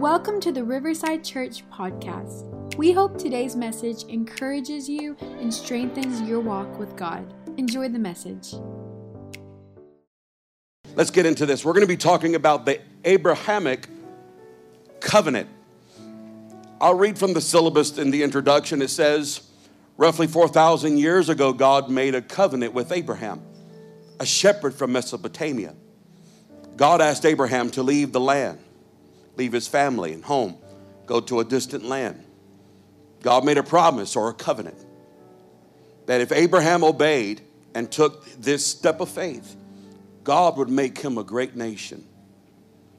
Welcome to the Riverside Church podcast. We hope today's message encourages you and strengthens your walk with God. Enjoy the message. Let's get into this. We're going to be talking about the Abrahamic covenant. I'll read from the syllabus in the introduction. It says, roughly 4,000 years ago, God made a covenant with Abraham, a shepherd from Mesopotamia. God asked Abraham to leave the land, leave his family and home, go to a distant land. God made a promise or a covenant that if Abraham obeyed and took this step of faith, God would make him a great nation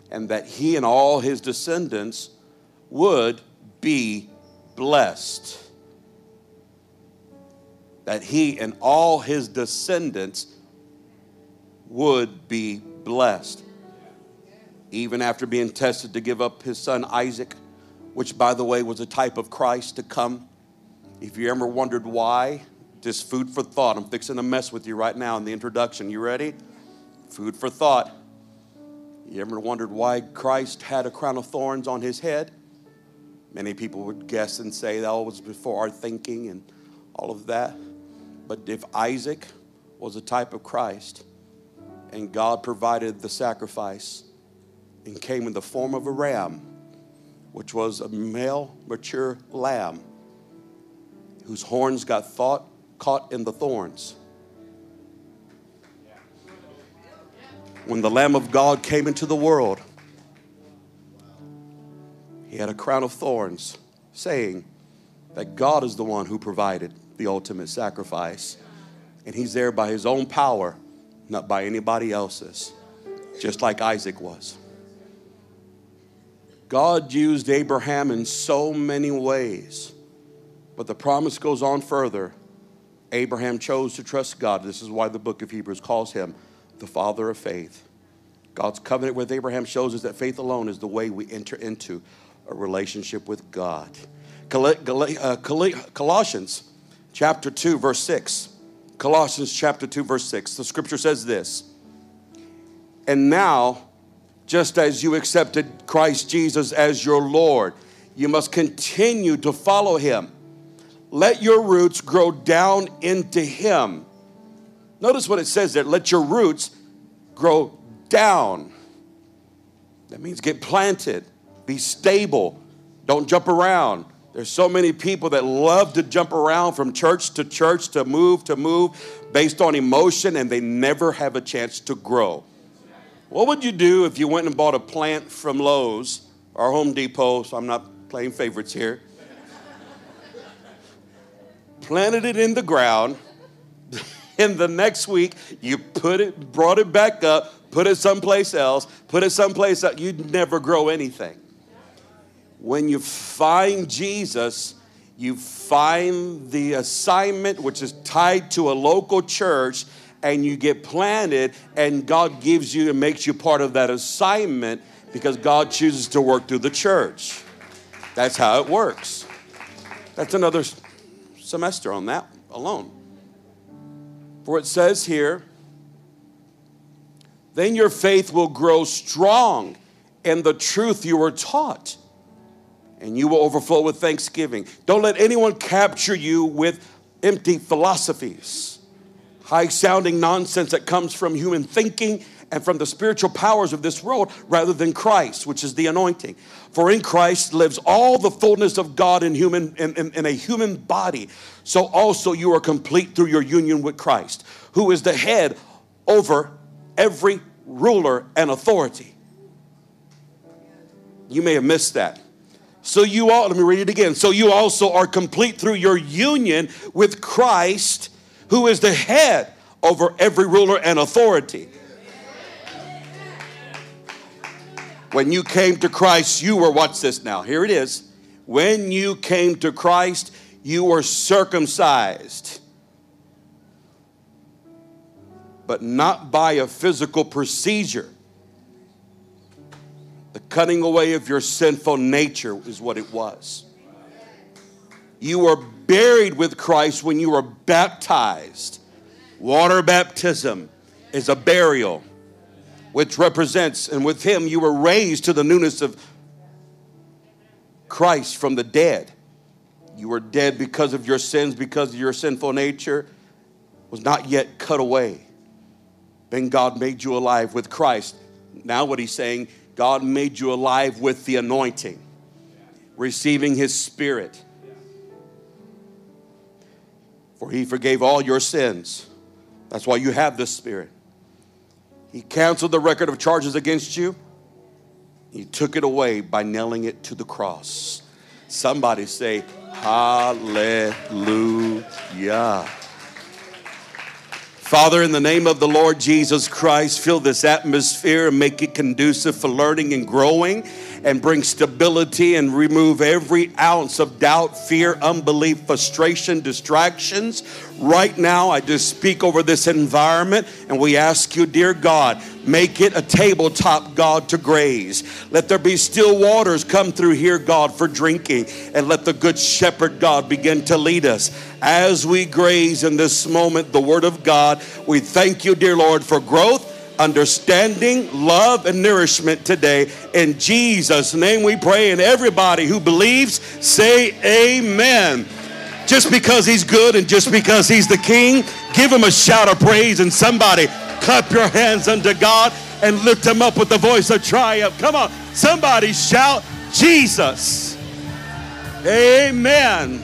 and that he and all his descendants would be blessed. That he and all his descendants would be blessed. Even after being tested to give up his son Isaac, which, by the way, was a type of Christ to come. If you ever wondered why, just food for thought. I'm fixing to mess with you right now in the introduction. You ready? Food for thought. You ever wondered why Christ had a crown of thorns on his head? Many people would guess and say that was before our thinking and all of that. But if Isaac was a type of Christ and God provided the sacrifice and came in the form of a ram, which was a male mature lamb whose horns got thought, caught in the thorns. When the Lamb of God came into the world, he had a crown of thorns, saying that God is the one who provided the ultimate sacrifice. And he's there by his own power, not by anybody else's, just like Isaac was. God used Abraham in so many ways, but the promise goes on further. Abraham chose to trust God. This is why the book of Hebrews calls him the father of faith. God's covenant with Abraham shows us that faith alone is the way we enter into a relationship with God. Uh, Colossians chapter 2, verse 6. Colossians chapter 2, verse 6. The scripture says this And now, just as you accepted Christ Jesus as your Lord, you must continue to follow him. Let your roots grow down into him. Notice what it says there let your roots grow down. That means get planted, be stable, don't jump around. There's so many people that love to jump around from church to church, to move to move based on emotion, and they never have a chance to grow. What would you do if you went and bought a plant from Lowe's or Home Depot? So I'm not playing favorites here. Planted it in the ground, and the next week you put it, brought it back up, put it someplace else, put it someplace else. You'd never grow anything. When you find Jesus, you find the assignment which is tied to a local church and you get planted, and God gives you and makes you part of that assignment because God chooses to work through the church. That's how it works. That's another semester on that alone. For it says here, then your faith will grow strong in the truth you were taught, and you will overflow with thanksgiving. Don't let anyone capture you with empty philosophies high sounding nonsense that comes from human thinking and from the spiritual powers of this world rather than Christ, which is the anointing. For in Christ lives all the fullness of God in, human, in, in, in, a human body. So also you are complete through your union with Christ, who is the head over every ruler and authority. You may have missed that. So you all, let me read it again. So you also are complete through your union with Christ who is the head over every ruler and authority. When you came to Christ, you were, watch this now, here it is. When you came to Christ, you were circumcised, but not by a physical procedure. The cutting away of your sinful nature is what it was. You were buried with Christ when you were baptized. Water baptism is a burial, which represents, and with Him you were raised to the newness of Christ from the dead. You were dead because of your sins, because your sinful nature was not yet cut away. Then God made you alive with Christ. Now, what he's saying, God made you alive with the anointing, receiving his spirit. For he forgave all your sins. That's why you have the spirit. He canceled the record of charges against you. He took it away by nailing it to the cross. Somebody say, Hallelujah. Father, in the name of the Lord Jesus Christ, fill this atmosphere and make it conducive for learning and growing and bring stability and remove every ounce of doubt, fear, unbelief, frustration, distractions. Right now, I just speak over this environment and we ask you, dear God, make it a tabletop, God, to graze. Let there be still waters come through here, God, for drinking. And let the good shepherd, God, begin to lead us as we graze in this moment the word of God. We thank you, dear Lord, for growth understanding, love, and nourishment today. In Jesus' name we pray. And everybody who believes, say amen. Just because he's good and just because he's the king, give him a shout of praise and somebody clap your hands unto God and lift him up with the voice of triumph. Come on, somebody shout Jesus. Amen.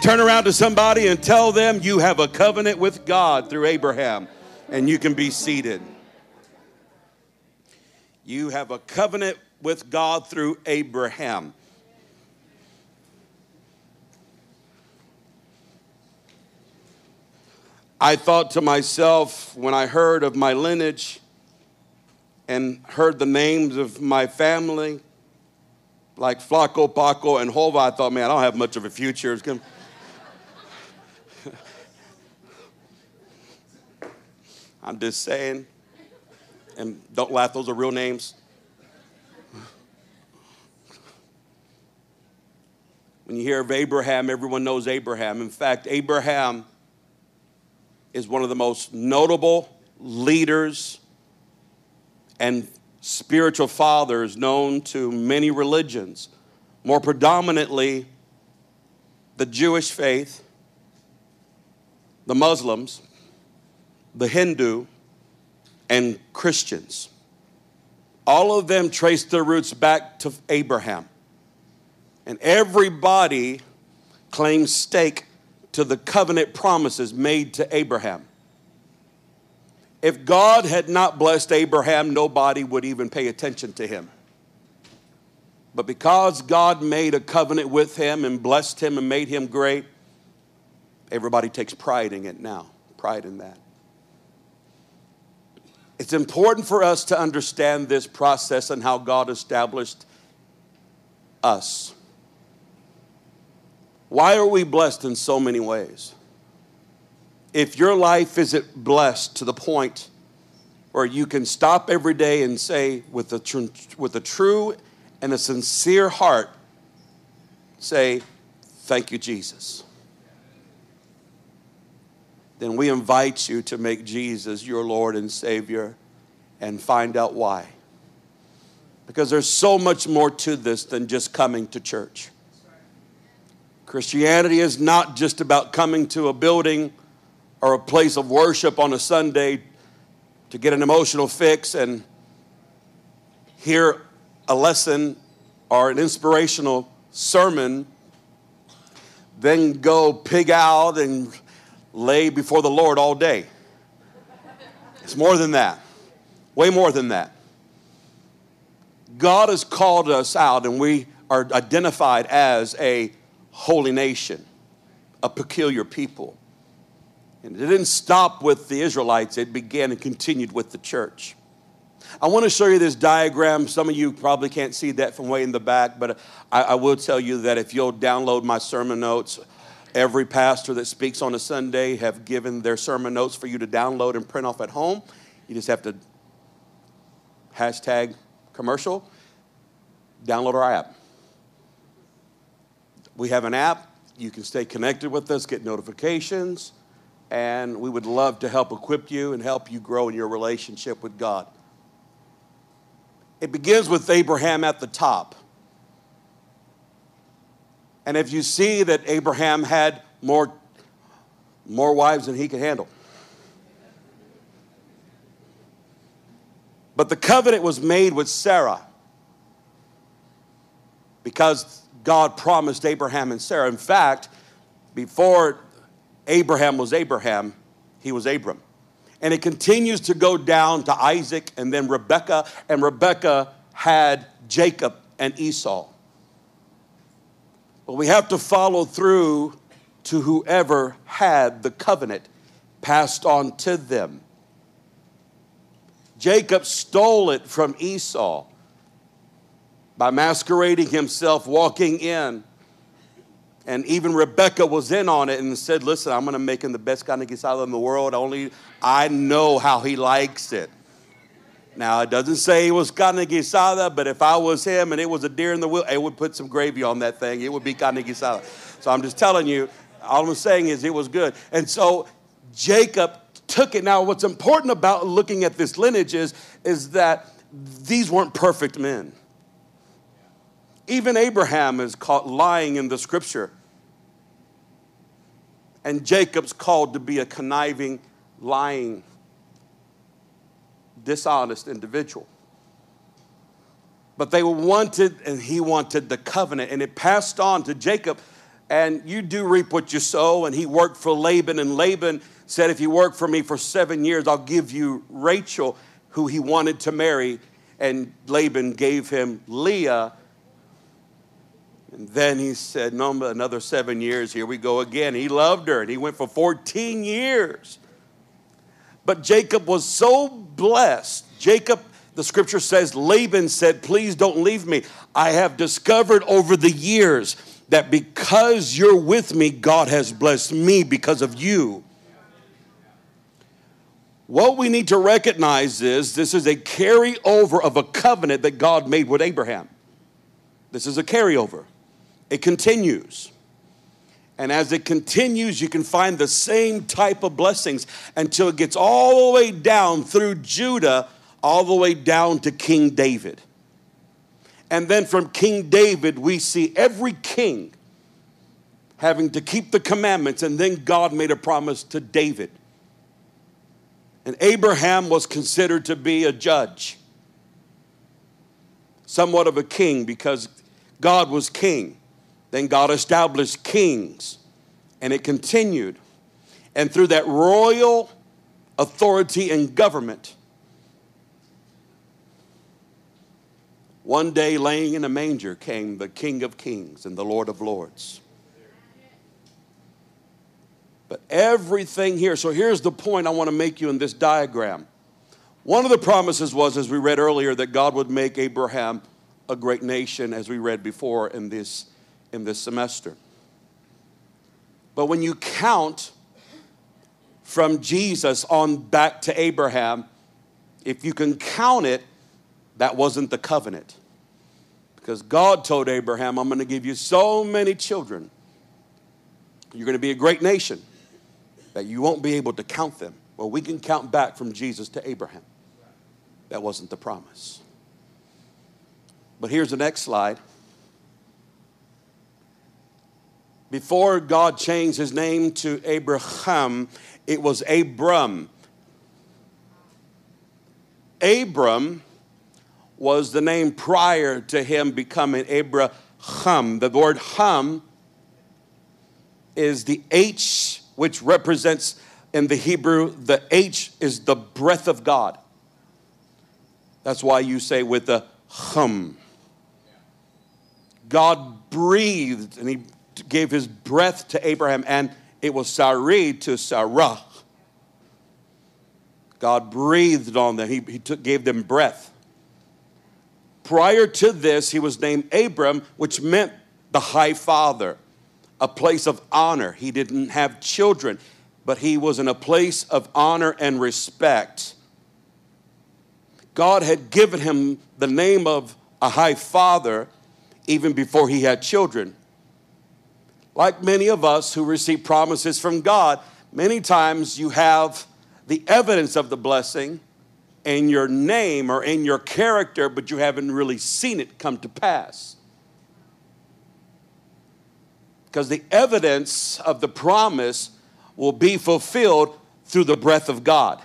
Turn around to somebody and tell them you have a covenant with God through Abraham, and you can be seated. You have a covenant with God through Abraham. I thought to myself when I heard of my lineage and heard the names of my family, like Flaco, Paco, and Hova, I thought, man, I don't have much of a future. I'm just saying and don't laugh, those are real names. When you hear of Abraham, everyone knows Abraham. In fact, Abraham is one of the most notable leaders and spiritual fathers known to many religions, more predominantly the Jewish faith, the Muslims, the Hindu, and Christians. All of them trace their roots back to Abraham. And everybody claims stake to the covenant promises made to Abraham. If God had not blessed Abraham, nobody would even pay attention to him. But because God made a covenant with him and blessed him and made him great, everybody takes pride in it now. Pride in that. It's important for us to understand this process and how God established us. Why are we blessed in so many ways? If your life isn't blessed to the point where you can stop every day and say, with a, tr- with a true and a sincere heart, say, Thank you, Jesus then we invite you to make Jesus your Lord and Savior and find out why. Because there's so much more to this than just coming to church. Christianity is not just about coming to a building or a place of worship on a Sunday to get an emotional fix and hear a lesson or an inspirational sermon, then go pig out and lay before the Lord all day. It's more than that, way more than that. God has called us out, and we are identified as a holy nation, a peculiar people. And it didn't stop with the Israelites, it began and continued with the church. I want to show you this diagram. Some of you probably can't see that from way in the back, but I, I will tell you that if you'll download my sermon notes, Every pastor that speaks on a Sunday have given their sermon notes for you to download and print off at home. You just have to hashtag commercial, download our app. We have an app. You can stay connected with us, get notifications, and we would love to help equip you and help you grow in your relationship with God. It begins with Abraham at the top. And if you see that Abraham had more, more wives than he could handle. But the covenant was made with Sarah because God promised Abraham and Sarah. In fact, before Abraham was Abraham, he was Abram. And it continues to go down to Isaac and then Rebekah, and Rebekah had Jacob and Esau. But we have to follow through to whoever had the covenant passed on to them. Jacob stole it from Esau by masquerading himself, walking in. And even Rebecca was in on it and said, Listen, I'm to make him the best carne guisada in the world. Only I know how he likes it. Now, it doesn't say it was carne guisada, but if I was him and it was a deer in the wheel, it would put some gravy on that thing. It would be carne guisada. So I'm just telling you, all I'm saying is it was good. And so Jacob took it. Now, what's important about looking at this lineage is, is that these weren't perfect men. Even Abraham is caught lying in the scripture. And Jacob's called to be a conniving, lying dishonest individual. But they wanted, and he wanted the covenant, and it passed on to Jacob. And you do reap what you sow. And he worked for Laban, and Laban said, If you work for me for seven years, I'll give you Rachel, who he wanted to marry. And Laban gave him Leah. And then he said, No, another seven years, here we go again. He loved her, and he went for 14 years. But Jacob was so blessed. Jacob, the scripture says, Laban said, Please don't leave me. I have discovered over the years that because you're with me, God has blessed me because of you. What we need to recognize is this is a carryover of a covenant that God made with Abraham. This is a carryover, it continues. And as it continues, you can find the same type of blessings until it gets all the way down through Judah, all the way down to King David. And then from King David, we see every king having to keep the commandments. And then God made a promise to David. And Abraham was considered to be a judge, somewhat of a king, because God was king. Then God established kings, and it continued. And through that royal authority and government, one day laying in a manger came the King of Kings and the Lord of Lords. But everything here, so here's the point I want to make you in this diagram. One of the promises was, as we read earlier, that God would make Abraham a great nation, as we read before in this in this semester. But when you count from Jesus on back to Abraham, if you can count it, that wasn't the covenant. Because God told Abraham, I'm going to give you so many children. You're going to be a great nation that you won't be able to count them. Well, we can count back from Jesus to Abraham. That wasn't the promise. But here's the next slide. Before God changed his name to Abraham, it was Abram. Abram was the name prior to him becoming Abraham. The word Ham is the H, which represents in the Hebrew, the H is the breath of God. That's why you say with the hum. God breathed and he gave his breath to Abraham, and it was Sarai to Sarah. God breathed on them, he, he took, gave them breath. Prior to this, he was named Abram, which meant the high father, a place of honor. He didn't have children, but he was in a place of honor and respect. God had given him the name of a high father even before he had children like many of us who receive promises from God, many times you have the evidence of the blessing in your name or in your character, but you haven't really seen it come to pass. Because the evidence of the promise will be fulfilled through the breath of God.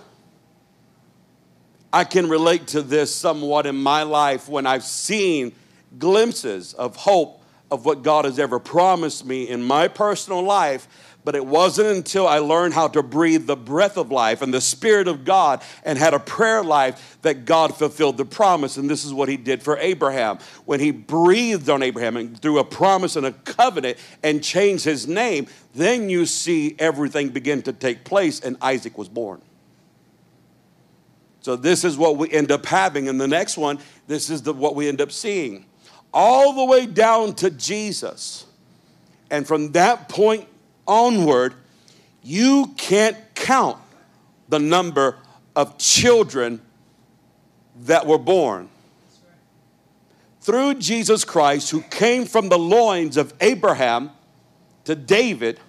I can relate to this somewhat in my life when I've seen glimpses of hope of what God has ever promised me in my personal life but it wasn't until I learned how to breathe the breath of life and the Spirit of God and had a prayer life that God fulfilled the promise. And this is what He did for Abraham. When He breathed on Abraham and through a promise and a covenant and changed his name, then you see everything begin to take place, and Isaac was born. So, this is what we end up having. And the next one, this is the, what we end up seeing. All the way down to Jesus. And from that point onward, you can't count the number of children that were born. Through Jesus Christ, who came from the loins of Abraham to David,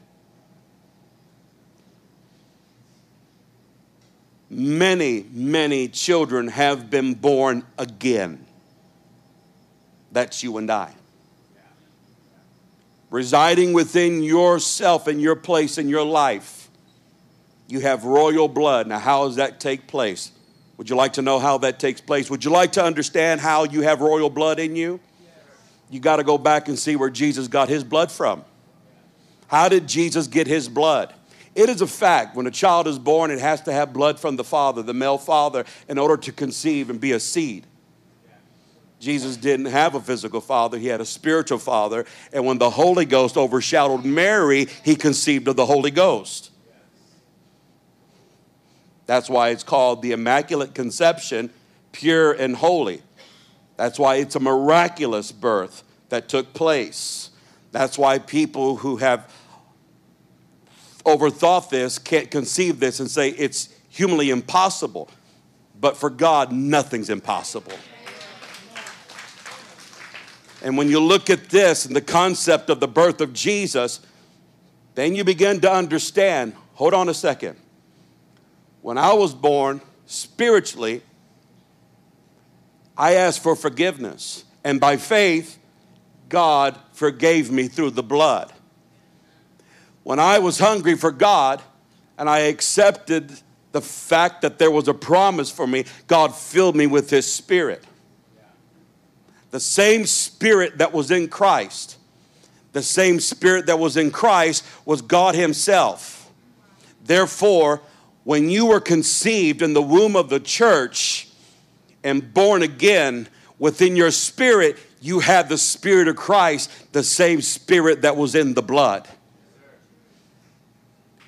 many, many children have been born again. That's you and I residing within yourself and your place in your life. You have royal blood. Now, how does that take place? Would you like to know how that takes place? Would you like to understand how you have royal blood in you? You got to go back and see where Jesus got his blood from. How did Jesus get his blood? It is a fact when a child is born, it has to have blood from the father, the male father, in order to conceive and be a seed. Jesus didn't have a physical father, he had a spiritual father. And when the Holy Ghost overshadowed Mary, he conceived of the Holy Ghost. That's why it's called the Immaculate Conception, pure and holy. That's why it's a miraculous birth that took place. That's why people who have overthought this can't conceive this and say it's humanly impossible. But for God, nothing's impossible. And when you look at this and the concept of the birth of Jesus, then you begin to understand hold on a second. When I was born spiritually, I asked for forgiveness. And by faith, God forgave me through the blood. When I was hungry for God and I accepted the fact that there was a promise for me, God filled me with His Spirit the same spirit that was in Christ, the same spirit that was in Christ was God Himself. Therefore, when you were conceived in the womb of the church and born again, within your spirit, you had the Spirit of Christ, the same Spirit that was in the blood.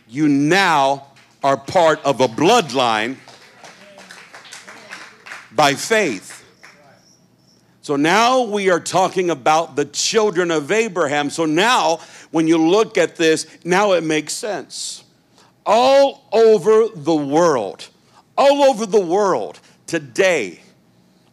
You now are part of a bloodline by faith. So now we are talking about the children of Abraham. So now, when you look at this, now it makes sense. All over the world, all over the world, today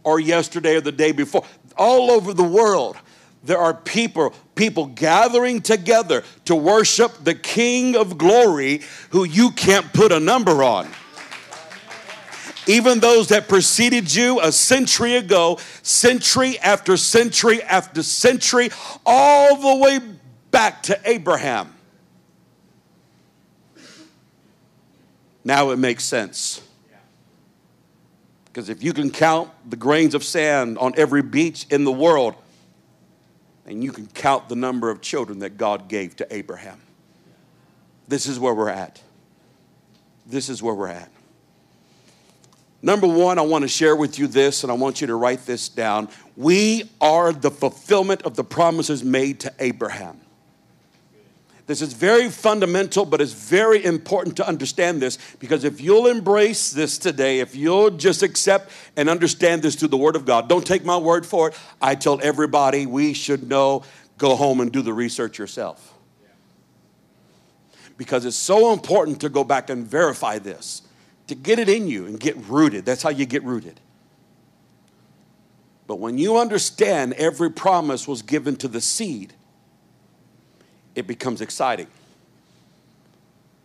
or yesterday or the day before, all over the world, there are people people gathering together to worship the king of glory who you can't put a number on even those that preceded you a century ago, century after century after century, all the way back to Abraham. Now it makes sense. Because if you can count the grains of sand on every beach in the world, and you can count the number of children that God gave to Abraham. This is where we're at. This is where we're at. Number one, I want to share with you this, and I want you to write this down. We are the fulfillment of the promises made to Abraham. This is very fundamental, but it's very important to understand this because if you'll embrace this today, if you'll just accept and understand this through the Word of God, don't take my word for it. I tell everybody we should know, go home and do the research yourself. Because it's so important to go back and verify this to get it in you and get rooted. That's how you get rooted. But when you understand every promise was given to the seed, it becomes exciting.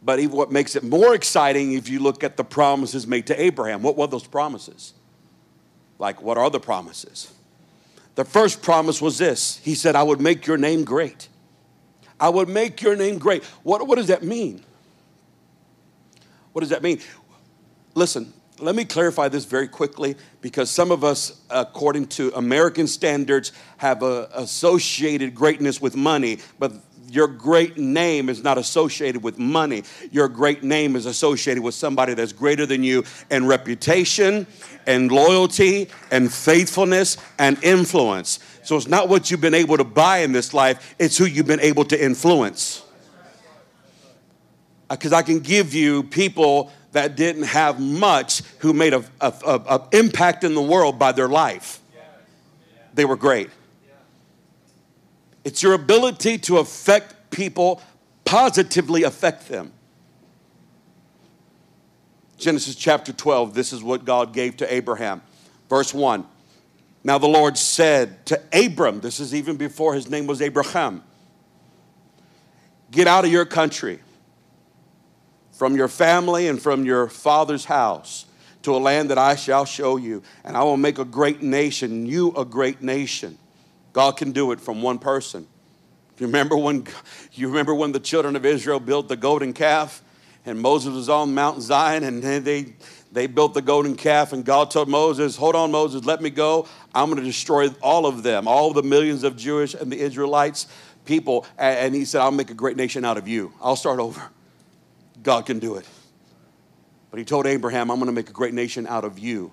But even what makes it more exciting if you look at the promises made to Abraham. What were those promises? Like, what are the promises? The first promise was this He said, I would make your name great. I would make your name great. What, what does that mean? What does that mean? Listen, let me clarify this very quickly because some of us, according to American standards, have a, associated greatness with money, but your great name is not associated with money. Your great name is associated with somebody that's greater than you in reputation and loyalty and faithfulness and influence. So it's not what you've been able to buy in this life, it's who you've been able to influence. Uh, because I can give you people that didn't have much who made an a, a, a impact in the world by their life. They were great. It's your ability to affect people, positively affect them. Genesis chapter 12, this is what God gave to Abraham. Verse 1. Now the Lord said to Abram, this is even before his name was Abraham, get out of your country from your family and from your father's house to a land that I shall show you, and I will make a great nation, you a great nation. God can do it from one person. You remember when you remember when the children of Israel built the golden calf and Moses was on Mount Zion and they they built the golden calf and God told Moses, "Hold on Moses, let me go. I'm going to destroy all of them, all the millions of Jewish and the Israelites people." And he said, "I'll make a great nation out of you. I'll start over." God can do it. But he told Abraham, I'm going to make a great nation out of you.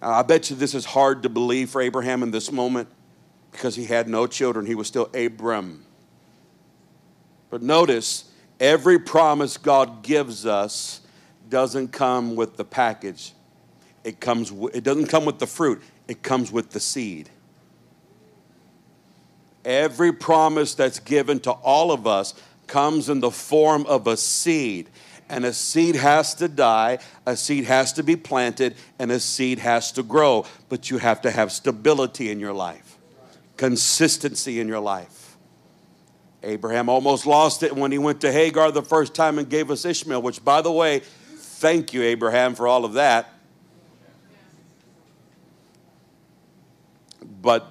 Now, I bet you this is hard to believe for Abraham in this moment because he had no children. He was still Abram. But notice, every promise God gives us doesn't come with the package. It, comes, it doesn't come with the fruit, it comes with the seed. Every promise that's given to all of us comes in the form of a seed. And a seed has to die, a seed has to be planted, and a seed has to grow. But you have to have stability in your life, consistency in your life. Abraham almost lost it when he went to Hagar the first time and gave us Ishmael, which, by the way, thank you, Abraham, for all of that. But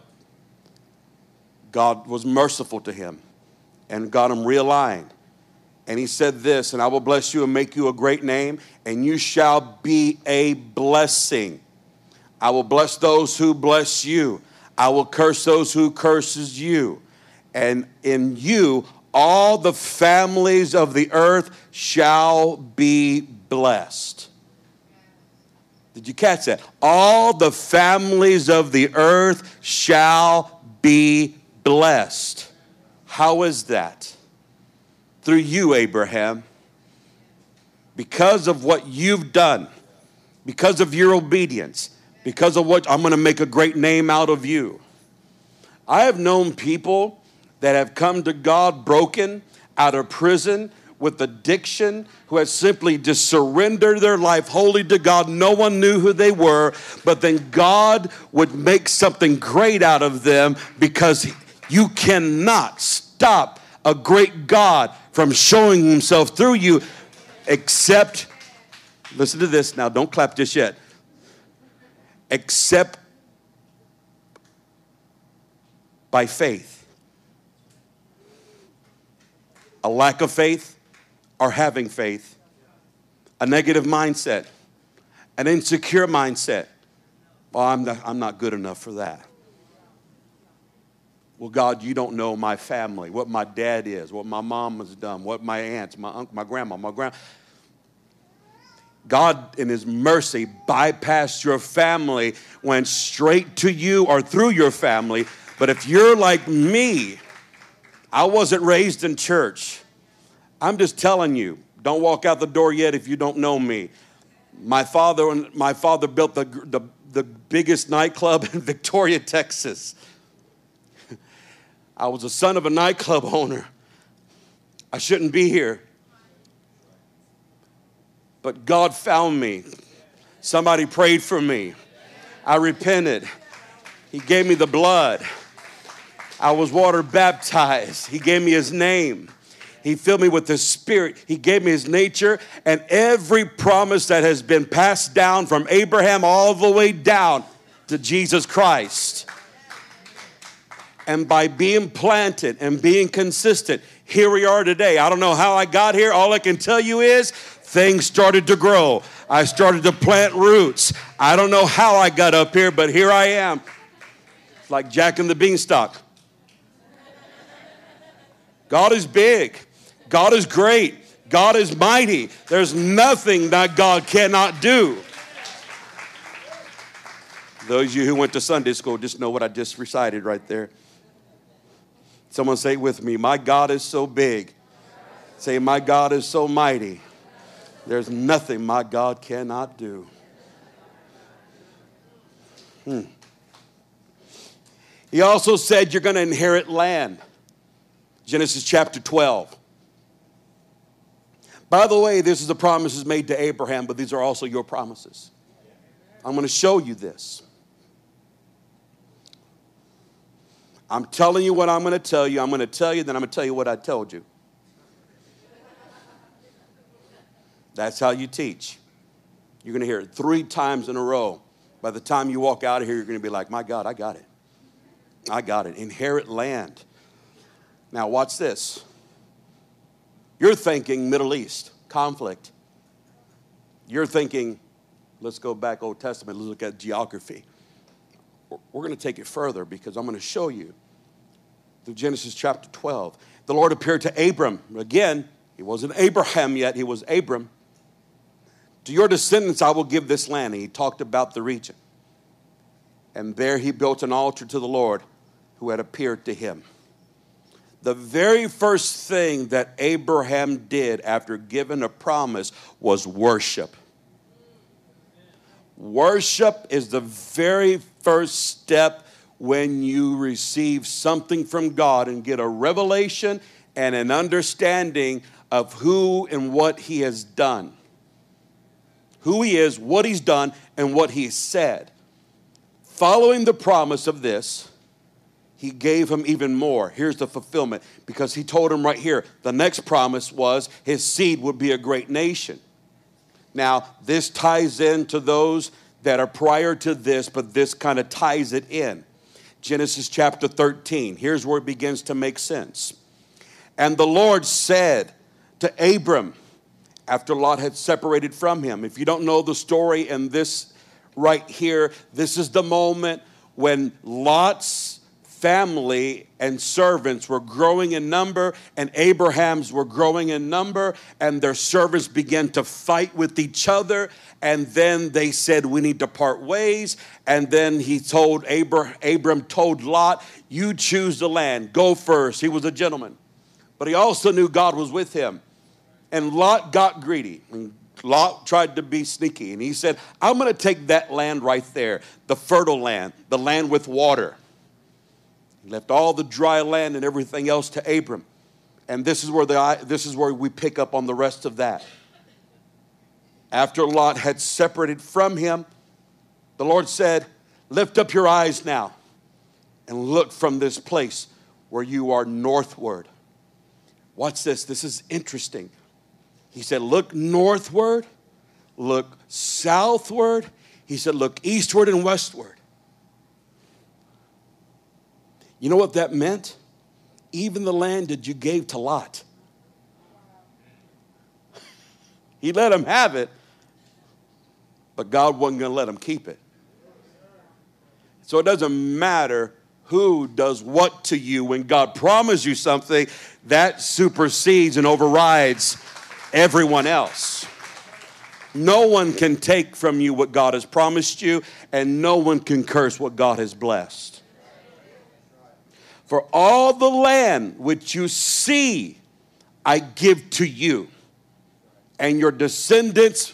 God was merciful to him and got him realigned. And he said this, and I will bless you and make you a great name, and you shall be a blessing. I will bless those who bless you. I will curse those who curses you. And in you all the families of the earth shall be blessed. Did you catch that? All the families of the earth shall be blessed. How is that? Through you, Abraham. Because of what you've done, because of your obedience, because of what I'm going to make a great name out of you. I have known people that have come to God broken out of prison with addiction who had simply just surrendered their life wholly to God. No one knew who they were, but then God would make something great out of them because you cannot stop a great God from showing himself through you except, listen to this now, don't clap just yet, except by faith. A lack of faith or having faith, a negative mindset, an insecure mindset. Well, I'm not, I'm not good enough for that. Well, God, you don't know my family, what my dad is, what my mom has done, what my aunts, my uncle, my grandma, my grand. God, in His mercy, bypassed your family, went straight to you or through your family. But if you're like me, I wasn't raised in church. I'm just telling you, don't walk out the door yet if you don't know me. My father, my father built the, the, the biggest nightclub in Victoria, Texas. I was a son of a nightclub owner. I shouldn't be here. But God found me. Somebody prayed for me. I repented. He gave me the blood. I was water baptized. He gave me his name. He filled me with his spirit. He gave me his nature. And every promise that has been passed down from Abraham all the way down to Jesus Christ And by being planted and being consistent, here we are today. I don't know how I got here. All I can tell you is things started to grow. I started to plant roots. I don't know how I got up here, but here I am. like Jack and the Beanstalk. God is big. God is great. God is mighty. There's nothing that God cannot do. Those of you who went to Sunday school just know what I just recited right there. Someone say with me, My God is so big. Say, My God is so mighty. There's nothing my God cannot do. Hmm. He also said, You're going to inherit land. Genesis chapter 12. By the way, this is the promises made to Abraham, but these are also your promises. I'm going to show you this. I'm telling you what I'm going to tell you. I'm going to tell you, then I'm going to tell you what I told you. That's how you teach. You're going to hear it three times in a row. By the time you walk out of here, you're going to be like, my God, I got it. I got it. Inherit land. Now, watch this. You're thinking Middle East, conflict. You're thinking, let's go back Old Testament, let's look at geography. We're going to take it further because I'm going to show you through Genesis chapter 12. The Lord appeared to Abram. Again, he wasn't Abraham yet, he was Abram. To your descendants, I will give this land. And he talked about the region. And there he built an altar to the Lord who had appeared to him. The very first thing that Abraham did after given a promise was worship. Worship is the very first step when you receive something from God and get a revelation and an understanding of who and what He has done. Who He is, what He's done, and what He said. Following the promise of this, He gave him even more. Here's the fulfillment because He told him right here the next promise was His seed would be a great nation. Now, this ties into those that are prior to this, but this kind of ties it in. Genesis chapter 13. Here's where it begins to make sense. And the Lord said to Abram, after Lot had separated from him, if you don't know the story and this right here, this is the moment when Lot's family and servants were growing in number, and Abraham's were growing in number, and their servants began to fight with each other. And then they said, We need to part ways. And then he told Abram, Abram told Lot, You choose the land, go first. He was a gentleman. But he also knew God was with him. And Lot got greedy. And Lot tried to be sneaky. And he said, I'm going to take that land right there, the fertile land, the land with water. He left all the dry land and everything else to Abram. And this is where, the, this is where we pick up on the rest of that. After Lot had separated from him, the Lord said, Lift up your eyes now and look from this place where you are northward. Watch this, this is interesting. He said, Look northward, look southward. He said, Look eastward and westward. You know what that meant? Even the land that you gave to Lot. He let him have it, but God wasn't going to let him keep it. So it doesn't matter who does what to you. When God promised you something, that supersedes and overrides everyone else. No one can take from you what God has promised you, and no one can curse what God has blessed. For all the land which you see, I give to you and your descendants.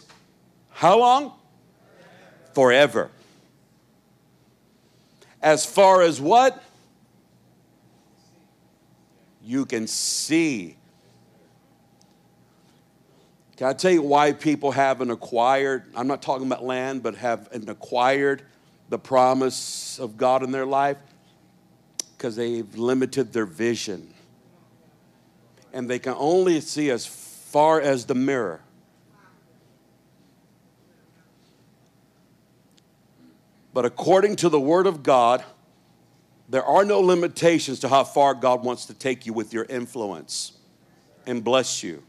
How long? Forever. As far as what? You can see. Can I tell you why people have an acquired, I'm not talking about land, but have an acquired the promise of God in their life? Because they've limited their vision. And they can only see as far as the mirror. But according to the Word of God, There are no limitations to how far God wants to take you with your influence and bless you.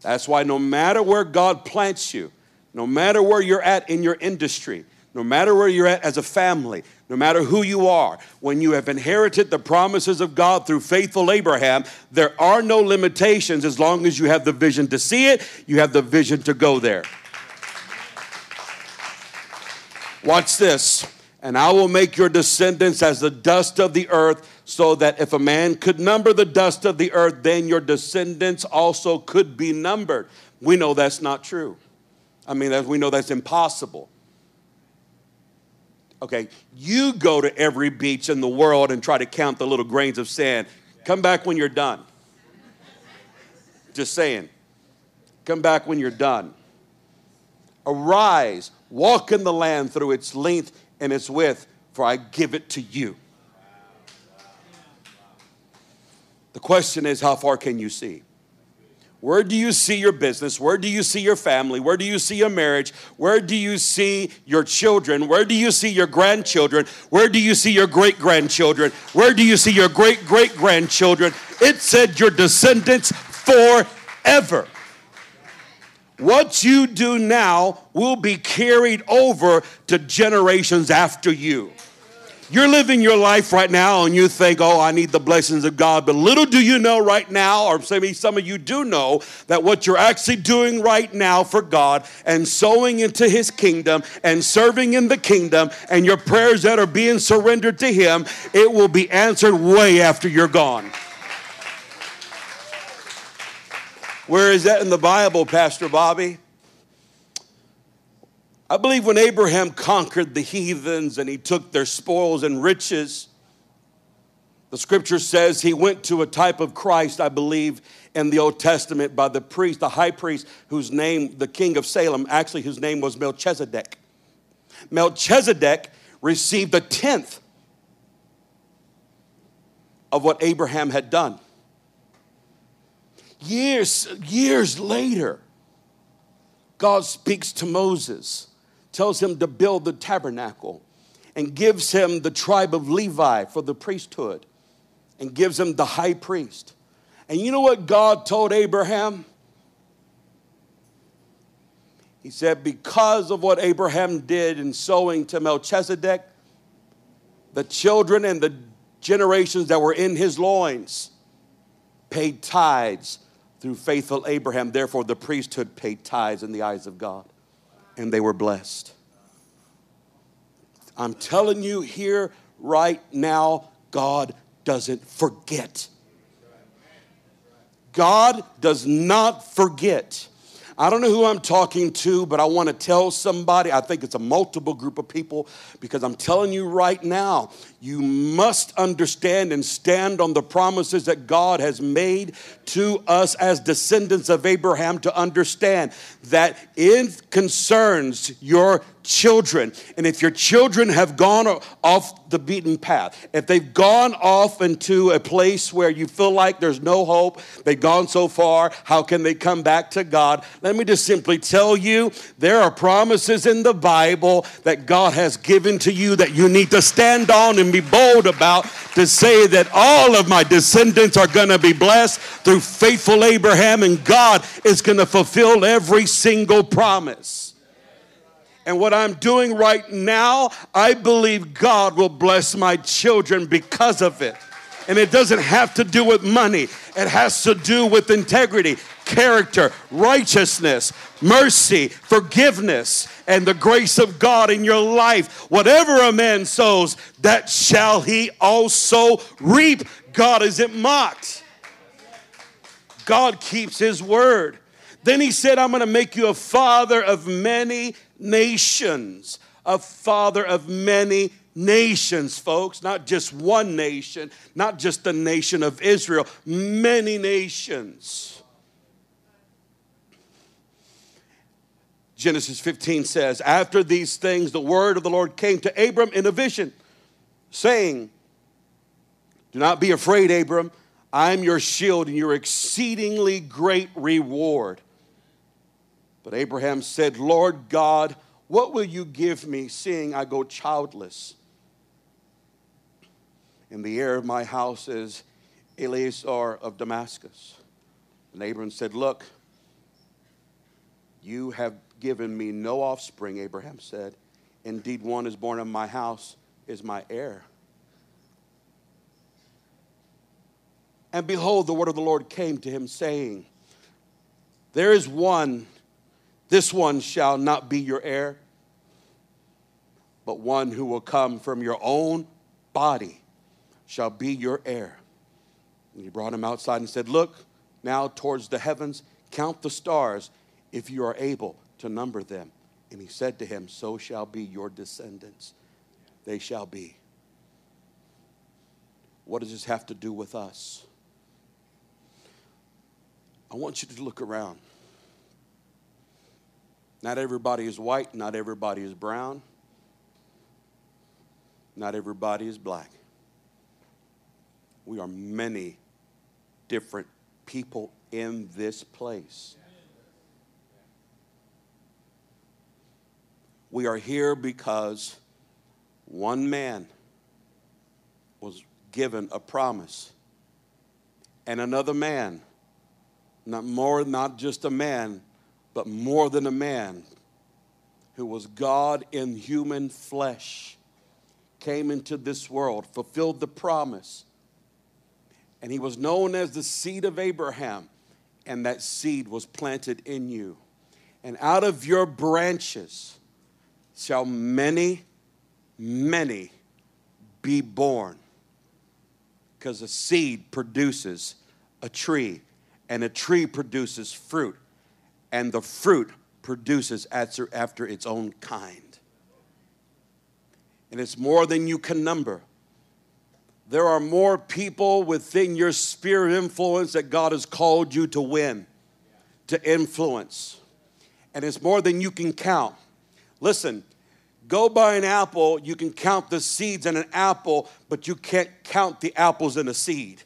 That's why no matter where God plants you, no matter where you're at in your industry, no matter where you're at as a family, no matter who you are, when you have inherited the promises of God through faithful Abraham, there are no limitations as long as you have the vision to see it, you have the vision to go there. Watch this. And I will make your descendants as the dust of the earth, so that if a man could number the dust of the earth, then your descendants also could be numbered. We know that's not true. I mean, we know that's impossible. Okay, you go to every beach in the world and try to count the little grains of sand. Come back when you're done. Just saying. Come back when you're done. Arise, walk in the land through its length and its width, for I give it to you. The question is, how far can you see? Where do you see your business? Where do you see your family? Where do you see your marriage? Where do you see your children? Where do you see your grandchildren? Where do you see your great grandchildren? Where do you see your great great grandchildren? It said your descendants forever. What you do now will be carried over to generations after you. You're living your life right now and you think, oh, I need the blessings of God. But little do you know right now, or maybe some of you do know, that what you're actually doing right now for God and sowing into His kingdom and serving in the kingdom and your prayers that are being surrendered to Him, it will be answered way after you're gone. Where is that in the Bible, Pastor Bobby? I believe when Abraham conquered the heathens and he took their spoils and riches, the scripture says he went to a type of Christ, I believe, in the Old Testament by the priest, the high priest, whose name, the king of Salem, actually, whose name was Melchizedek. Melchizedek received a tenth of what Abraham had done. Years, years later, God speaks to Moses tells him to build the tabernacle and gives him the tribe of Levi for the priesthood and gives him the high priest. And you know what God told Abraham? He said, Because of what Abraham did in sowing to Melchizedek, the children and the generations that were in his loins paid tithes through faithful Abraham. Therefore, the priesthood paid tithes in the eyes of God and they were blessed. I'm telling you here right now, God doesn't forget. God does not forget. I don't know who I'm talking to, but I want to tell somebody. I think it's a multiple group of people because I'm telling you right now, you must understand and stand on the promises that God has made to us as descendants of Abraham to understand that it concerns your children. And if your children have gone off the beaten path, if they've gone off into a place where you feel like there's no hope, they've gone so far, how can they come back to God? Let me just simply tell you there are promises in the Bible that God has given to you that you need to stand on and be bold about to say that all of my descendants are going to be blessed through faithful Abraham, and God is going to fulfill every single promise. And what I'm doing right now, I believe God will bless my children because of it. And it doesn't have to do with money, it has to do with integrity, character, righteousness, mercy, forgiveness, and the grace of God in your life. Whatever a man sows, that shall he also reap. God isn't mocked. God keeps his word. Then he said, I'm going to make you a father of many nations, a father of many nations, folks, not just one nation, not just the nation of Israel, many nations. Genesis 15 says, After these things, the word of the Lord came to Abram in a vision, saying, Do not be afraid, Abram. I'm your shield and your exceedingly great reward. But Abraham said, Lord God, what will you give me, seeing I go childless? and the heir of my house is Eliezer of Damascus. And Abram said, Look, you have given me no offspring, Abraham said. Indeed, one is born of my house is my heir. And behold, the word of the Lord came to him, saying, There is one, this one shall not be your heir, but one who will come from your own body shall be your heir. And he brought him outside and said, Look now towards the heavens, count the stars, if you are able to number them. And he said to him, So shall be your descendants. They shall be. What does this have to do with us? I want you to look around. Not everybody is white, not everybody is brown, not everybody is black. We are many different people in this place. We are here because one man was given a promise, and another man, not more, not just a man, but more than a man, who was God in human flesh, came into this world, fulfilled the promise, and he was known as the seed of Abraham, and that seed was planted in you. And out of your branches, shall many, many be born. Because a seed produces a tree, and a tree produces fruit, and the fruit produces after its own kind. And it's more than you can number. There are more people within your sphere of influence that God has called you to win, to influence. And it's more than you can count. Listen, go buy an apple, you can count the seeds in an apple, but you can't count the apples in a seed.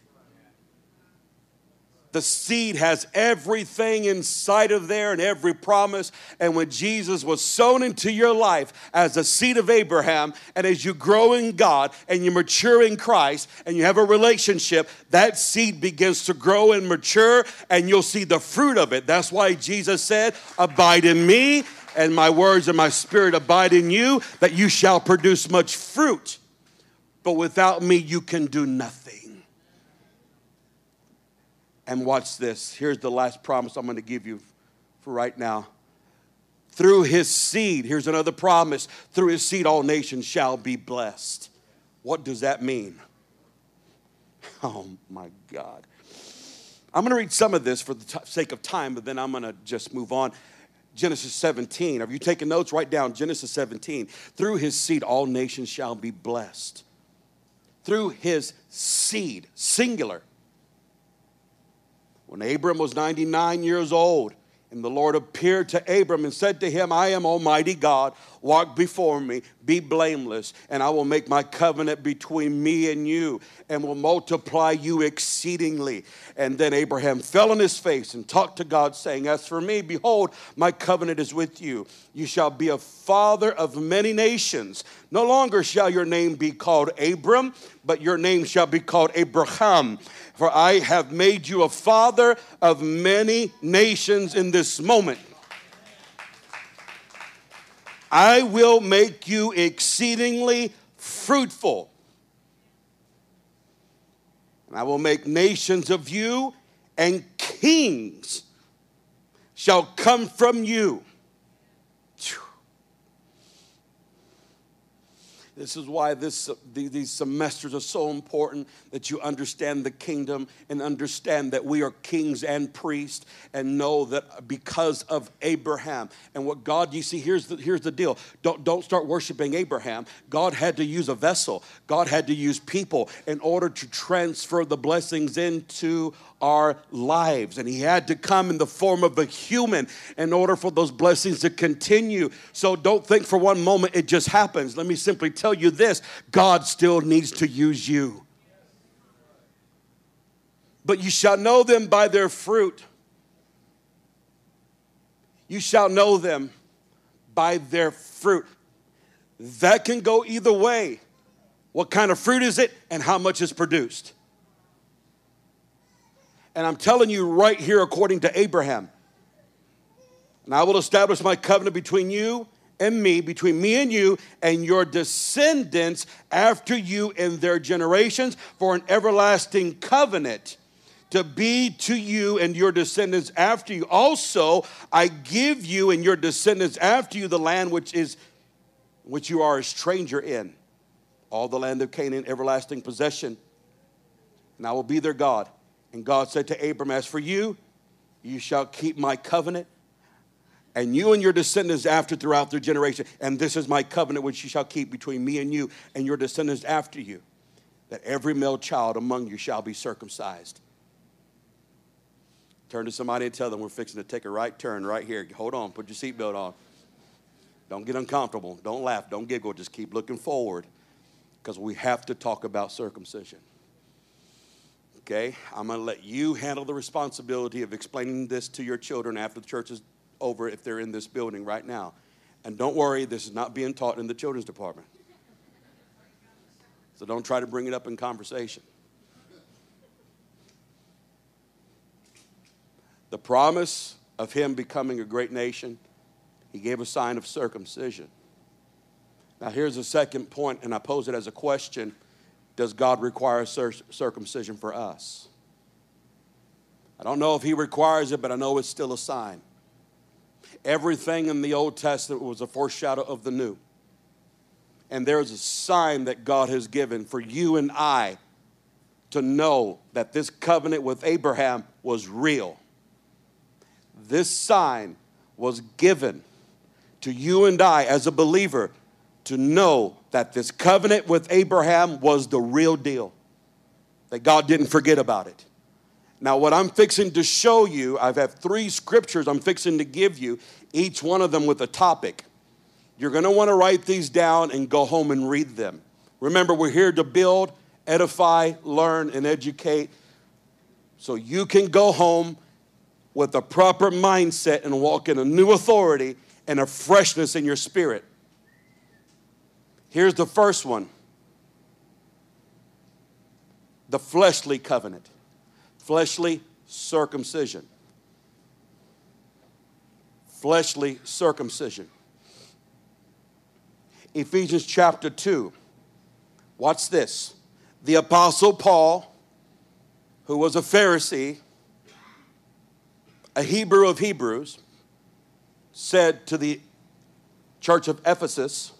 The seed has everything inside of there and every promise. And when Jesus was sown into your life as a seed of Abraham, and as you grow in God and you mature in Christ and you have a relationship, that seed begins to grow and mature, and you'll see the fruit of it. That's why Jesus said, Abide in me and my words and my spirit abide in you, that you shall produce much fruit. But without me, you can do nothing. And watch this. Here's the last promise I'm going to give you for right now. Through his seed, here's another promise through his seed, all nations shall be blessed. What does that mean? Oh my God. I'm going to read some of this for the t- sake of time, but then I'm going to just move on. Genesis 17. Have you taken notes? Write down Genesis 17. Through his seed, all nations shall be blessed. Through his seed, singular. When Abram was 99 years old, and the Lord appeared to Abram and said to him, I am Almighty God. Walk before me, be blameless, and I will make my covenant between me and you, and will multiply you exceedingly. And then Abraham fell on his face and talked to God, saying, As for me, behold, my covenant is with you. You shall be a father of many nations. No longer shall your name be called Abram, but your name shall be called Abraham. For I have made you a father of many nations in this moment. I will make you exceedingly fruitful. And I will make nations of you, and kings shall come from you. This is why this, these semesters are so important that you understand the kingdom and understand that we are kings and priests and know that because of Abraham and what God, you see, here's the, here's the deal. Don't, don't start worshiping Abraham. God had to use a vessel, God had to use people in order to transfer the blessings into our lives. And he had to come in the form of a human in order for those blessings to continue. So don't think for one moment it just happens. Let me simply tell you this God still needs to use you. But you shall know them by their fruit. You shall know them by their fruit. That can go either way. what kind of fruit is it, and how much is produced. And I'm telling you right here, according to Abraham, and I will establish my covenant between you and me, between me and you, and your descendants after you in their generations for an everlasting covenant to be to you and your descendants after you. Also, I give you and your descendants after you the land which is which you are a stranger in, all the land of Canaan, everlasting possession. And I will be their God. And God said to Abram, As for you, you shall keep my covenant and you and your descendants after throughout their generation. And this is my covenant which you shall keep between me and you and your descendants after you, that every male child among you shall be circumcised. Turn to somebody and tell them we're fixing to take a right turn right here. Hold on, put your seatbelt on. Don't get uncomfortable. Don't laugh. Don't giggle. Just keep looking forward because we have to talk about circumcision. Okay? I'm going to let you handle the responsibility of explaining this to your children after the church is over if they're in this building right now. And don't worry, this is not being taught in the children's department. So don't try to bring it up in conversation. The promise of him becoming a great nation, he gave a sign of circumcision. Now, here's a second point, and I pose it as a question Does God require circumcision for us? I don't know if he requires it, but I know it's still a sign. Everything in the Old Testament was a foreshadow of the new. And there's a sign that God has given for you and I to know that this covenant with Abraham was real. This sign was given to you and I as a believer to know that this covenant with Abraham was the real deal, that God didn't forget about it. Now, what I'm fixing to show you, I have three scriptures I'm fixing to give you, each one of them with a topic. You're want to write these down and go home and read them. Remember, we're here to build, edify, learn, and educate so you can go home with a proper mindset and walk in a new authority and a freshness in your spirit. Here's the first one the fleshly covenant fleshly circumcision. Fleshly circumcision. Ephesians chapter 2. Watch this. The Apostle Paul, who was a Pharisee, a Hebrew of Hebrews, said to the church of Ephesus,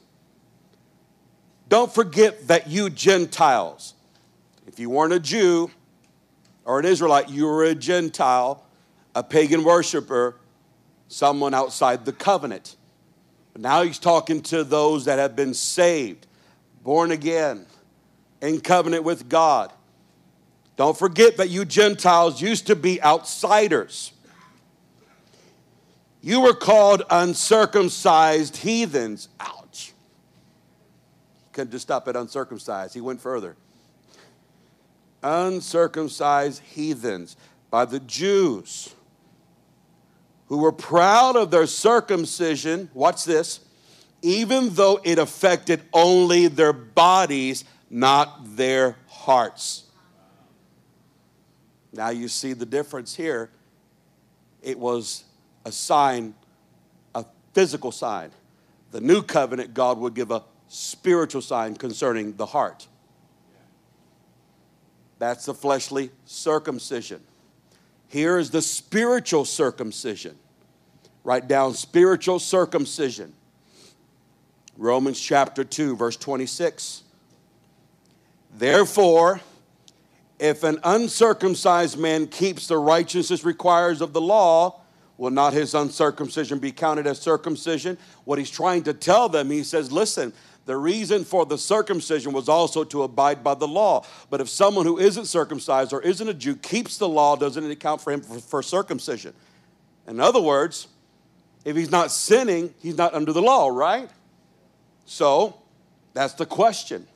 Don't forget that you Gentiles, if you weren't a Jew, or an Israelite, you were a Gentile, a pagan worshiper, someone outside the covenant. But now he's talking to those that have been saved, born again, in covenant with God. Don't forget that you Gentiles used to be outsiders. You were called uncircumcised heathens. Ouch. Couldn't just stop at uncircumcised. He went further uncircumcised heathens, by the Jews who were proud of their circumcision. Watch this. Even though it affected only their bodies, not their hearts. Now you see the difference here. It was a sign, a physical sign. The new covenant, God would give a spiritual sign concerning the heart. That's the fleshly circumcision. Here is the spiritual circumcision. Write down spiritual circumcision. Romans chapter 2, verse 26. Therefore, if an uncircumcised man keeps the righteousness requires of the law, will not his uncircumcision be counted as circumcision? What he's trying to tell them, he says, listen, the reason for the circumcision was also to abide by the law. But if someone who isn't circumcised or isn't a Jew keeps the law, doesn't it account for him for, for circumcision? In other words, if he's not sinning, he's not under the law, right? So that's the question.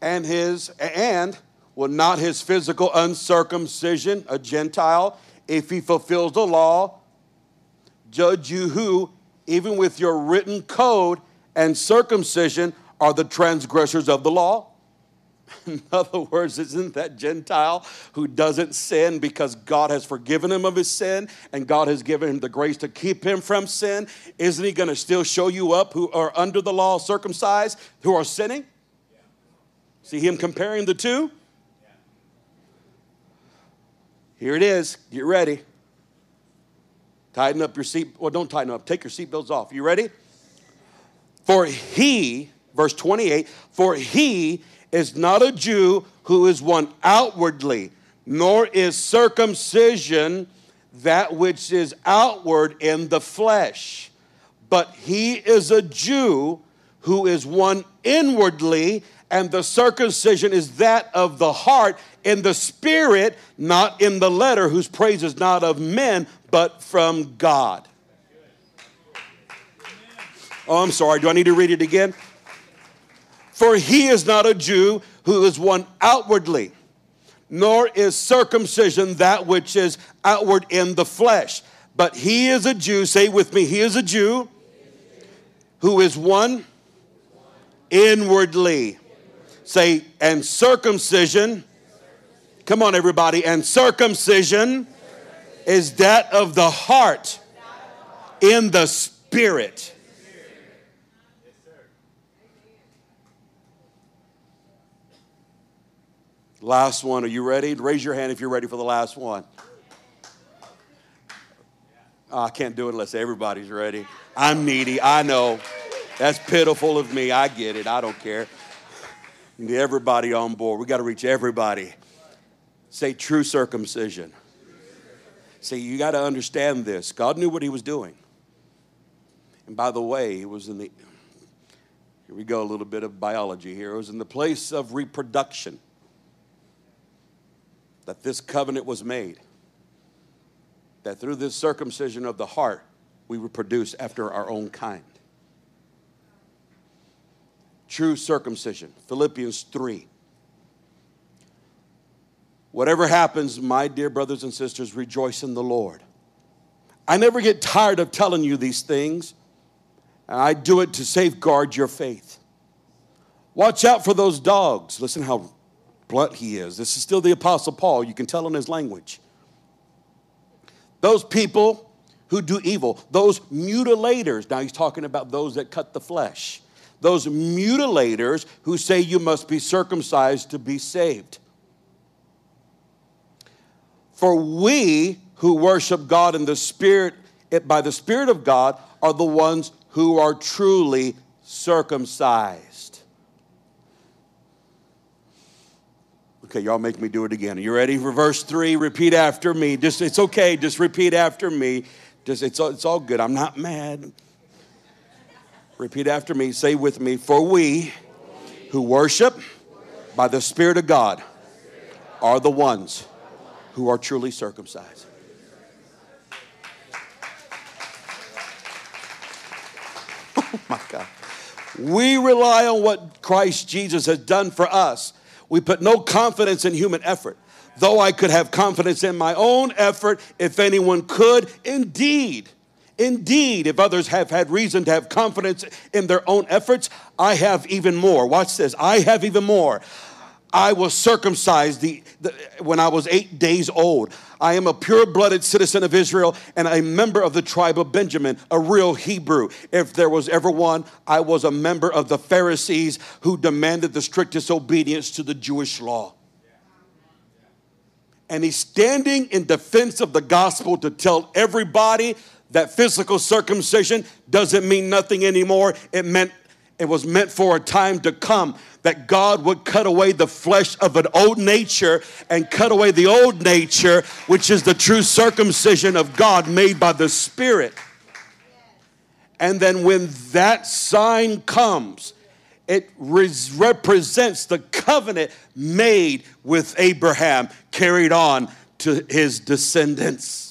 And his and will not his physical uncircumcision, a Gentile, if he fulfills the law, judge you who, even with your written code, and circumcision are the transgressors of the law. In other words, isn't that Gentile who doesn't sin because God has forgiven him of his sin and God has given him the grace to keep him from sin? Isn't he going to still show you up who are under the law circumcised, who are sinning? See him comparing the two? Here it is. Get ready. Tighten up your seat. Well, don't tighten up. Take your seatbelts off. You ready? For he, verse 28, for he is not a Jew who is one outwardly, nor is circumcision that which is outward in the flesh, but he is a Jew who is one inwardly, and the circumcision is that of the heart in the spirit, not in the letter, whose praise is not of men, but from God. Oh, I'm sorry. Do I need to read it again? For he is not a Jew who is one outwardly, nor is circumcision that which is outward in the flesh. But he is a Jew, say with me, he is a Jew who is one inwardly. Say, and circumcision, come on, everybody, and circumcision is that of the heart in the spirit. Last one. Are you ready? Raise your hand if you're ready for the last one. Oh, I can't do it unless everybody's ready. I'm needy. I know. That's pitiful of me. I get it. I don't care. Get everybody on board. We got to reach everybody. Say true circumcision. See, you got to understand this. God knew what He was doing. And by the way, He was in the, here we go, a little bit of biology here. It was in the place of reproduction that this covenant was made. That through this circumcision of the heart, we would produce after our own kind. True circumcision, Philippians 3. Whatever happens, my dear brothers and sisters, rejoice in the Lord. I never get tired of telling you these things, and I do it to safeguard your faith. Watch out for those dogs. Listen how blunt he is. This is still the Apostle Paul. You can tell in his language. Those people who do evil, those mutilators, now he's talking about those that cut the flesh, those mutilators who say you must be circumcised to be saved. For we who worship God in the Spirit, by the Spirit of God, are the ones who are truly circumcised. Okay, y'all make me do it again. Are you ready for verse three? Repeat after me. Just it's okay. Just repeat after me. Just it's all, it's all good. I'm not mad. Repeat after me. Say with me. For we who worship by the Spirit of God are the ones who are truly circumcised. Oh my God. We rely on what Christ Jesus has done for us we put no confidence in human effort. Though I could have confidence in my own effort, if anyone could, indeed, indeed, if others have had reason to have confidence in their own efforts, I have even more. Watch this I have even more. I was circumcised the, the, when I was eight days old. I am a pure blooded citizen of Israel and a member of the tribe of Benjamin, a real Hebrew. If there was ever one, I was a member of the Pharisees who demanded the strictest obedience to the Jewish law. And he's standing in defense of the gospel to tell everybody that physical circumcision doesn't mean nothing anymore. It meant it was meant for a time to come that God would cut away the flesh of an old nature and cut away the old nature, which is the true circumcision of God made by the Spirit. And then when that sign comes, it represents the covenant made with Abraham, carried on to his descendants.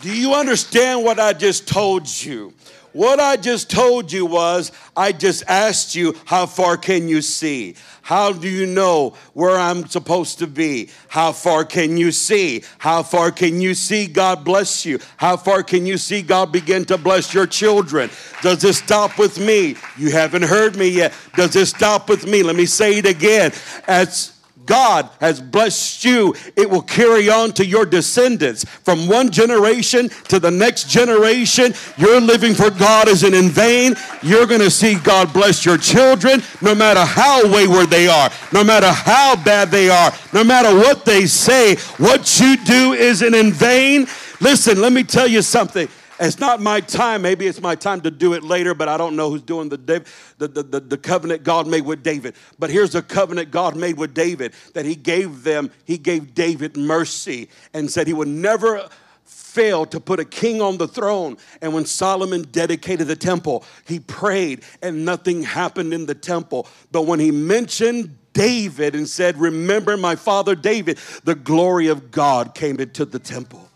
Do you understand what I just told you? What I just told you was, I just asked you, how far can you see? How do you know where I'm supposed to be? How far can you see? How far can you see God bless you? How far can you see God begin to bless your children? Does this stop with me? You haven't heard me yet. Does this stop with me? Let me say it again. As God has blessed you, it will carry on to your descendants. From one generation to the next generation, your living for God isn't in vain. You're going to see God bless your children no matter how wayward they are, no matter how bad they are, no matter what they say. What you do isn't in vain. Listen, let me tell you something. It's not my time. Maybe it's my time to do it later, but I don't know who's doing the, the, the, the, covenant God made with David. But here's the covenant God made with David that he gave them, he gave David mercy and said he would never fail to put a king on the throne. And when Solomon dedicated the temple, he prayed and nothing happened in the temple. But when he mentioned David and said, Remember my father David, the glory of God came into the temple.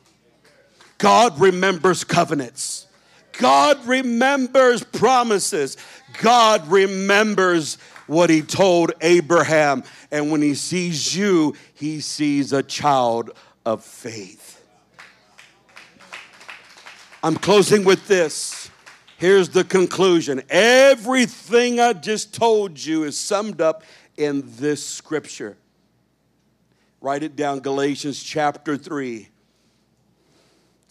God remembers covenants. God remembers promises. God remembers what he told Abraham. And when he sees you, he sees a child of faith. I'm closing with this. Here's the conclusion. Everything I just told you is summed up in this scripture. Write it down, Galatians chapter 3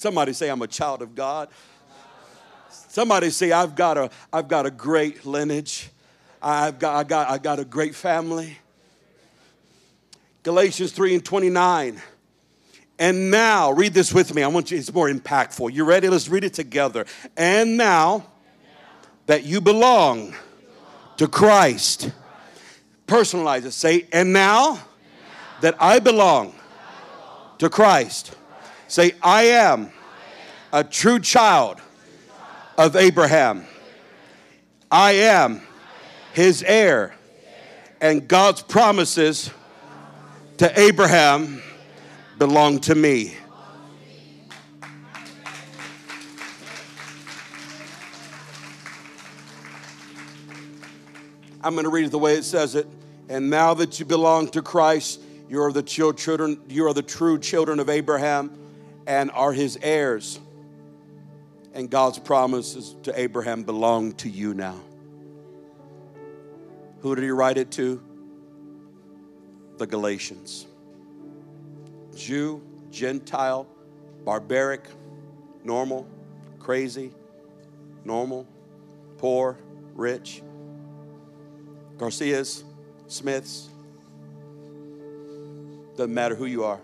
Somebody say, I'm a child of God. Somebody say, I've got a, I've got a great lineage. I've got, I, got, I got a great family. Galatians 3 and 29. And now, read this with me. I want you, it's more impactful. You ready? Let's read it together. And now that you belong to Christ, personalize it. Say, and now that I belong to Christ. Say, I am a true child of Abraham. I am his heir. And God's promises to Abraham belong to me. I'm going to read it the way it says it. And now that you belong to Christ, you are the children, you are the true children of Abraham and are his heirs. And God's promises to Abraham belong to you now. Who did he write it to? The Galatians. Jew, Gentile, barbaric, normal, crazy, normal, poor, rich, Garcias, Smiths, doesn't matter who you are.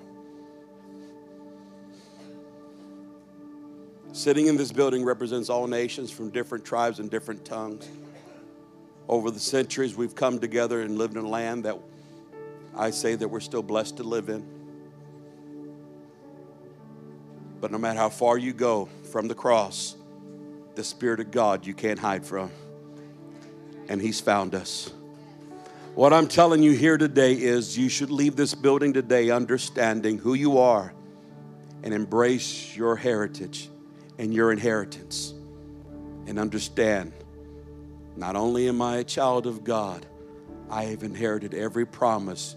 Sitting in this building represents all nations from different tribes and different tongues. Over the centuries, we've come together and lived in a land that I say that we're still blessed to live in. But no matter how far you go from the cross, the Spirit of God you can't hide from. And He's found us. What I'm telling you here today is you should leave this building today understanding who you are and embrace your heritage and your inheritance. And understand not only am I a child of God, I have inherited every promise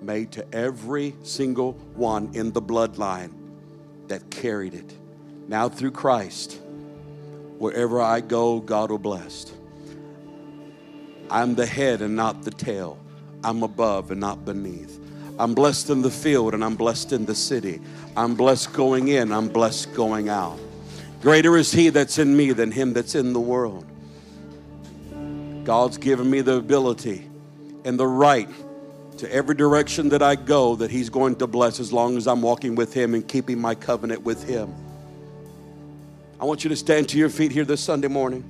made to every single one in the bloodline that carried it. Now, through Christ, wherever I go, God will bless. I'm the head and not the tail. I'm above and not beneath. I'm blessed in the field and I'm blessed in the city. I'm blessed going in, I'm blessed going out. Greater is He that's in me than him that's in the world. God's given me the ability and the right to every direction that I go that He's going to bless as long as I'm walking with Him and keeping my covenant with Him. I want you to stand to your feet here this Sunday morning.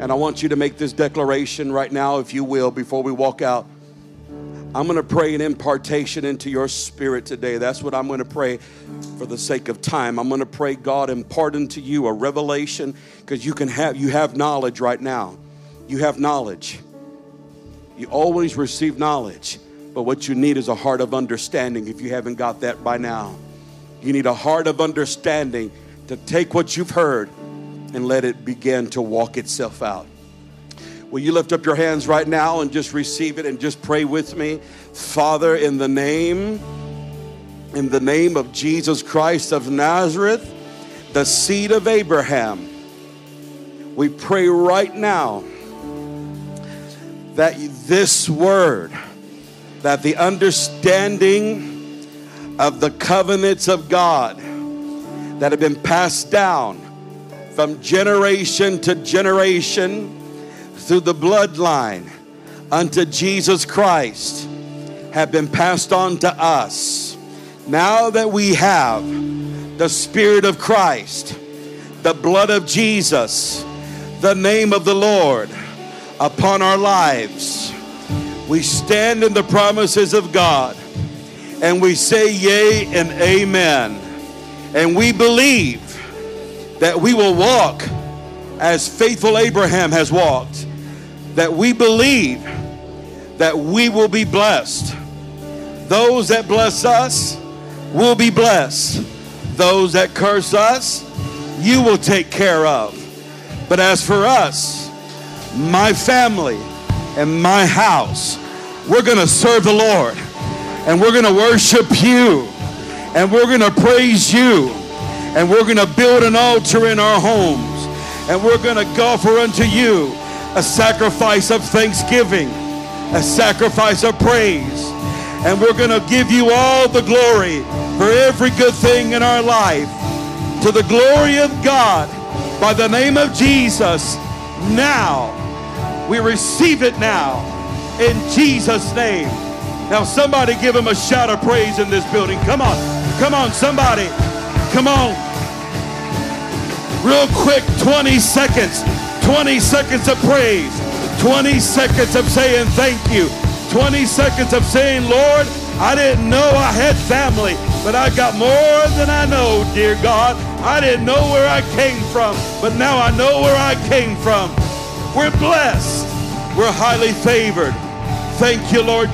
And I want you to make this declaration right now, if you will, before we walk out. I'm going to pray an impartation into your spirit today. That's what I'm going to pray for the sake of time. I'm going to pray God impart into you a revelation because you can have you have knowledge right now. You have knowledge. You always receive knowledge, but what you need is a heart of understanding if you haven't got that by now. You need a heart of understanding to take what you've heard and let it begin to walk itself out. Will you lift up your hands right now and just receive it and just pray with me? Father, in the name, in the name of Jesus Christ of Nazareth, the seed of Abraham, we pray right now that this word, that the understanding of the covenants of God that have been passed down from generation to generation through the bloodline unto Jesus Christ have been passed on to us. Now that we have the Spirit of Christ, the blood of Jesus, the name of the Lord upon our lives, we stand in the promises of God and we say yea and amen. And we believe that we will walk as faithful Abraham has walked that we believe that we will be blessed. Those that bless us will be blessed. Those that curse us, you will take care of. But as for us, my family, and my house, we're going to serve the Lord. And we're going to worship you. And we're going to praise you. And we're going to build an altar in our homes. And we're going to offer unto you a sacrifice of thanksgiving, a sacrifice of praise. And we're going to give you all the glory for every good thing in our life. To the glory of God, by the name of Jesus, now. We receive it now in Jesus' name. Now, somebody give him a shout of praise in this building. Come on. Come on, somebody. Come on. Real quick, 20 seconds. 20 seconds of praise, 20 seconds of saying thank you, 20 seconds of saying, Lord, I didn't know I had family, but I got more than I know, dear God. I didn't know where I came from, but now I know where I came from. We're blessed. We're highly favored. Thank you, Lord.